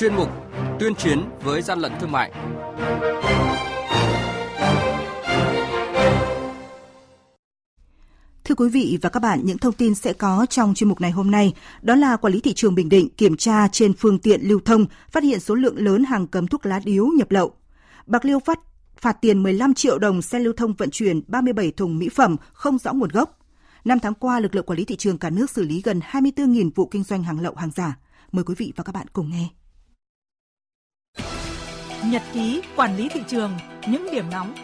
chuyên mục Tuyên chiến với gian lận thương mại. Thưa quý vị và các bạn, những thông tin sẽ có trong chuyên mục này hôm nay, đó là quản lý thị trường Bình Định kiểm tra trên phương tiện lưu thông, phát hiện số lượng lớn hàng cấm thuốc lá điếu nhập lậu. Bạc Liêu phát phạt tiền 15 triệu đồng xe lưu thông vận chuyển 37 thùng mỹ phẩm không rõ nguồn gốc. Năm tháng qua, lực lượng quản lý thị trường cả nước xử lý gần 24.000 vụ kinh doanh hàng lậu hàng giả. Mời quý vị và các bạn cùng nghe. Nhật ký quản lý thị trường, những điểm nóng.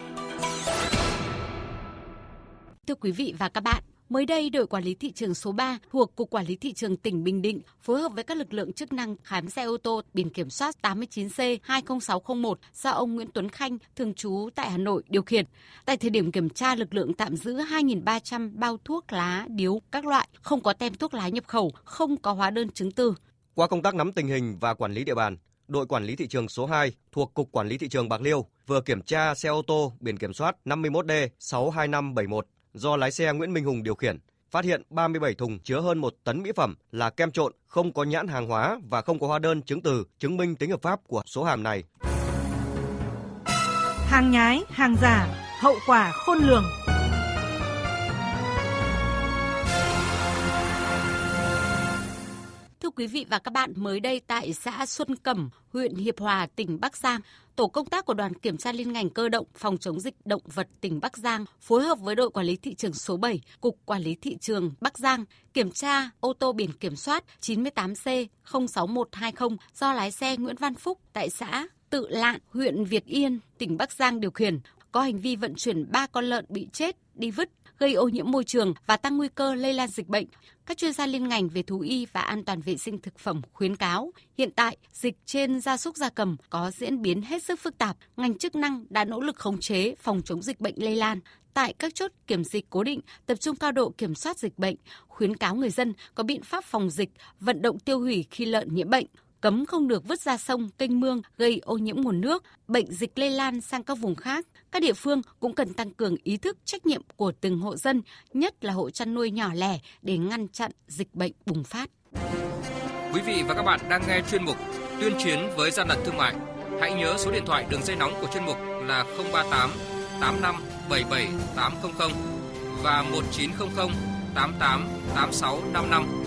Thưa quý vị và các bạn, Mới đây, đội quản lý thị trường số 3 thuộc Cục Quản lý Thị trường tỉnh Bình Định phối hợp với các lực lượng chức năng khám xe ô tô biển kiểm soát 89C20601 do ông Nguyễn Tuấn Khanh, thường trú tại Hà Nội, điều khiển. Tại thời điểm kiểm tra, lực lượng tạm giữ 2.300 bao thuốc lá, điếu các loại, không có tem thuốc lá nhập khẩu, không có hóa đơn chứng từ. Qua công tác nắm tình hình và quản lý địa bàn, đội quản lý thị trường số 2 thuộc Cục Quản lý Thị trường Bạc Liêu vừa kiểm tra xe ô tô biển kiểm soát 51D 62571 do lái xe Nguyễn Minh Hùng điều khiển, phát hiện 37 thùng chứa hơn 1 tấn mỹ phẩm là kem trộn, không có nhãn hàng hóa và không có hóa đơn chứng từ chứng minh tính hợp pháp của số hàng này. Hàng nhái, hàng giả, hậu quả khôn lường. Quý vị và các bạn, mới đây tại xã Xuân Cẩm, huyện Hiệp Hòa, tỉnh Bắc Giang, tổ công tác của đoàn kiểm tra liên ngành cơ động phòng chống dịch động vật tỉnh Bắc Giang phối hợp với đội quản lý thị trường số 7, Cục Quản lý thị trường Bắc Giang kiểm tra ô tô biển kiểm soát 98C 06120 do lái xe Nguyễn Văn Phúc tại xã Tự Lạn, huyện Việt Yên, tỉnh Bắc Giang điều khiển. Có hành vi vận chuyển 3 con lợn bị chết đi vứt gây ô nhiễm môi trường và tăng nguy cơ lây lan dịch bệnh. Các chuyên gia liên ngành về thú y và an toàn vệ sinh thực phẩm khuyến cáo, hiện tại dịch trên gia súc gia cầm có diễn biến hết sức phức tạp, ngành chức năng đã nỗ lực khống chế phòng chống dịch bệnh lây lan. Tại các chốt kiểm dịch cố định, tập trung cao độ kiểm soát dịch bệnh, khuyến cáo người dân có biện pháp phòng dịch, vận động tiêu hủy khi lợn nhiễm bệnh, cấm không được vứt ra sông, kênh mương gây ô nhiễm nguồn nước, bệnh dịch lây lan sang các vùng khác. Các địa phương cũng cần tăng cường ý thức trách nhiệm của từng hộ dân, nhất là hộ chăn nuôi nhỏ lẻ để ngăn chặn dịch bệnh bùng phát. Quý vị và các bạn đang nghe chuyên mục Tuyên chiến với gian lận thương mại. Hãy nhớ số điện thoại đường dây nóng của chuyên mục là 038 85 77 800 và 1900 88 86 55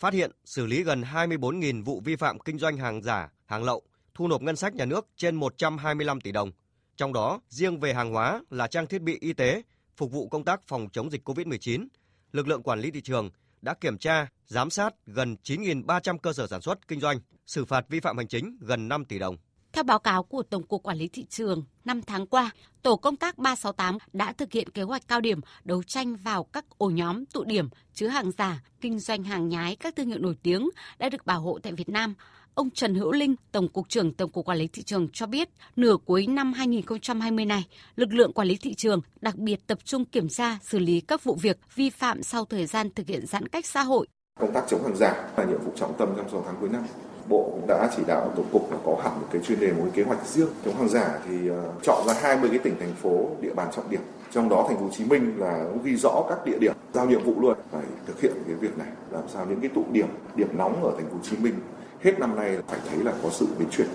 phát hiện xử lý gần 24.000 vụ vi phạm kinh doanh hàng giả, hàng lậu, thu nộp ngân sách nhà nước trên 125 tỷ đồng. Trong đó, riêng về hàng hóa là trang thiết bị y tế phục vụ công tác phòng chống dịch COVID-19, lực lượng quản lý thị trường đã kiểm tra, giám sát gần 9.300 cơ sở sản xuất kinh doanh, xử phạt vi phạm hành chính gần 5 tỷ đồng. Theo báo cáo của Tổng cục Quản lý thị trường, 5 tháng qua, tổ công tác 368 đã thực hiện kế hoạch cao điểm đấu tranh vào các ổ nhóm tụ điểm chứa hàng giả, kinh doanh hàng nhái các thương hiệu nổi tiếng đã được bảo hộ tại Việt Nam. Ông Trần Hữu Linh, Tổng cục trưởng Tổng cục Quản lý thị trường cho biết, nửa cuối năm 2020 này, lực lượng quản lý thị trường đặc biệt tập trung kiểm tra, xử lý các vụ việc vi phạm sau thời gian thực hiện giãn cách xã hội. Công tác chống hàng giả là nhiệm vụ trọng tâm trong 6 tháng cuối năm Bộ cũng đã chỉ đạo tổng cục là có hẳn một cái chuyên đề một cái kế hoạch riêng chống hàng giả thì uh, chọn ra 20 cái tỉnh thành phố địa bàn trọng điểm. Trong đó thành phố Hồ Chí Minh là ghi rõ các địa điểm giao nhiệm vụ luôn. Phải thực hiện cái việc này làm sao những cái tụ điểm điểm nóng ở thành phố Hồ Chí Minh hết năm nay phải thấy là có sự biến chuyển.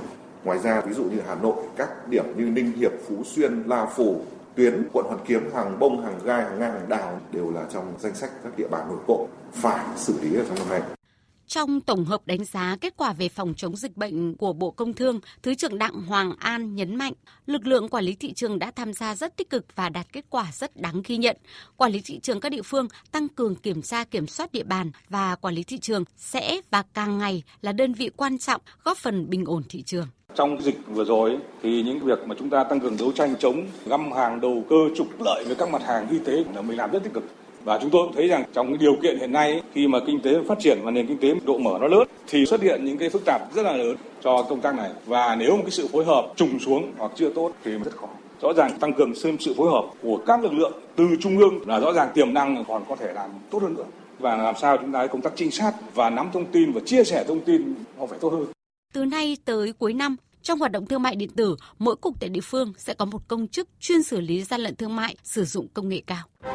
Ngoài ra ví dụ như Hà Nội các điểm như Ninh Hiệp Phú Xuyên La Phủ tuyến quận Hoàn Kiếm hàng bông hàng gai hàng ngang hàng đào đều là trong danh sách các địa bàn nổi cộng phải xử lý ở trong năm nay trong tổng hợp đánh giá kết quả về phòng chống dịch bệnh của Bộ Công Thương, Thứ trưởng Đặng Hoàng An nhấn mạnh, lực lượng quản lý thị trường đã tham gia rất tích cực và đạt kết quả rất đáng ghi nhận. Quản lý thị trường các địa phương tăng cường kiểm tra kiểm soát địa bàn và quản lý thị trường sẽ và càng ngày là đơn vị quan trọng góp phần bình ổn thị trường. Trong dịch vừa rồi thì những việc mà chúng ta tăng cường đấu tranh chống găm hàng đầu cơ trục lợi với các mặt hàng y tế là mình làm rất tích cực và chúng tôi cũng thấy rằng trong cái điều kiện hiện nay khi mà kinh tế phát triển và nền kinh tế độ mở nó lớn thì xuất hiện những cái phức tạp rất là lớn cho công tác này. Và nếu một cái sự phối hợp trùng xuống hoặc chưa tốt thì rất khó. Rõ ràng tăng cường thêm sự phối hợp của các lực lượng từ trung ương là rõ ràng tiềm năng còn có thể làm tốt hơn nữa và làm sao chúng ta công tác trinh sát và nắm thông tin và chia sẻ thông tin nó phải tốt hơn. Từ nay tới cuối năm, trong hoạt động thương mại điện tử, mỗi cục tại địa phương sẽ có một công chức chuyên xử lý gian lận thương mại sử dụng công nghệ cao.